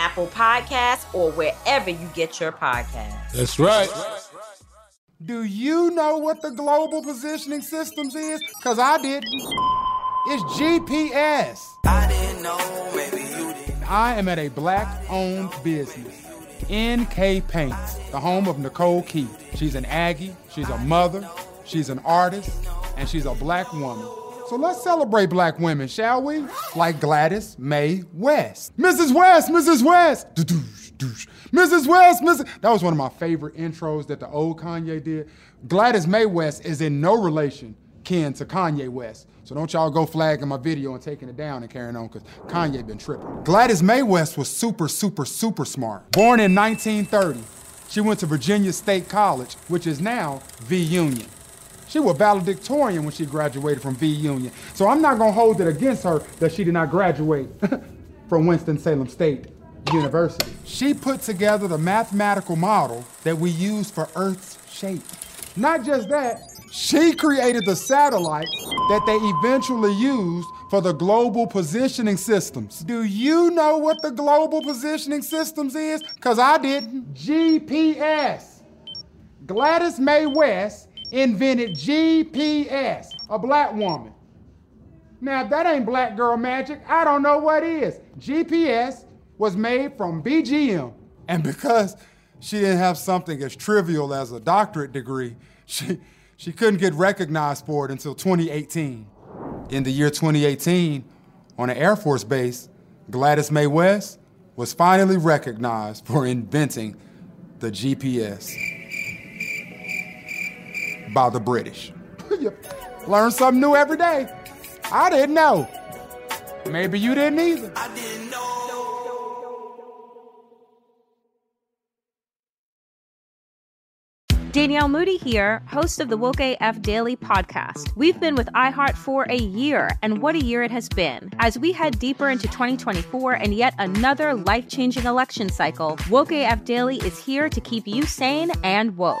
Apple Podcasts, or wherever you get your podcasts. That's right. Do you know what the global positioning systems is? Cause I did. It's GPS. I didn't know, maybe you didn't. I am at a black-owned business. NK Paints, the home of Nicole Keith. She's an Aggie, she's a mother, She's an artist, and she's a black woman. So let's celebrate black women, shall we? Like Gladys Mae West. Mrs. West, Mrs. West. Mrs. West, Mrs. That was one of my favorite intros that the old Kanye did. Gladys Mae West is in no relation kin to Kanye West. So don't y'all go flagging my video and taking it down and carrying on because Kanye been tripping. Gladys Mae West was super, super, super smart. Born in 1930, she went to Virginia State College, which is now V Union. She was valedictorian when she graduated from V Union. So I'm not to hold it against her that she did not graduate from Winston-Salem State University. She put together the mathematical model that we use for Earth's shape. Not just that, she created the satellites that they eventually used for the global positioning systems. Do you know what the global positioning systems is? Because I didn't. GPS. Gladys Mae West invented GPS, a black woman. Now, if that ain't black girl magic, I don't know what is. GPS was made from BGM. And because she didn't have something as trivial as a doctorate degree, she, she couldn't get recognized for it until 2018. In the year 2018, on an Air Force base, Gladys Mae West was finally recognized for inventing the GPS by the British. Learn something new every day. I didn't know. Maybe you didn't either. I didn't know. Danielle Moody here, host of the Woke AF Daily podcast. We've been with iHeart for a year, and what a year it has been. As we head deeper into 2024 and yet another life changing election cycle, Woke AF Daily is here to keep you sane and woke.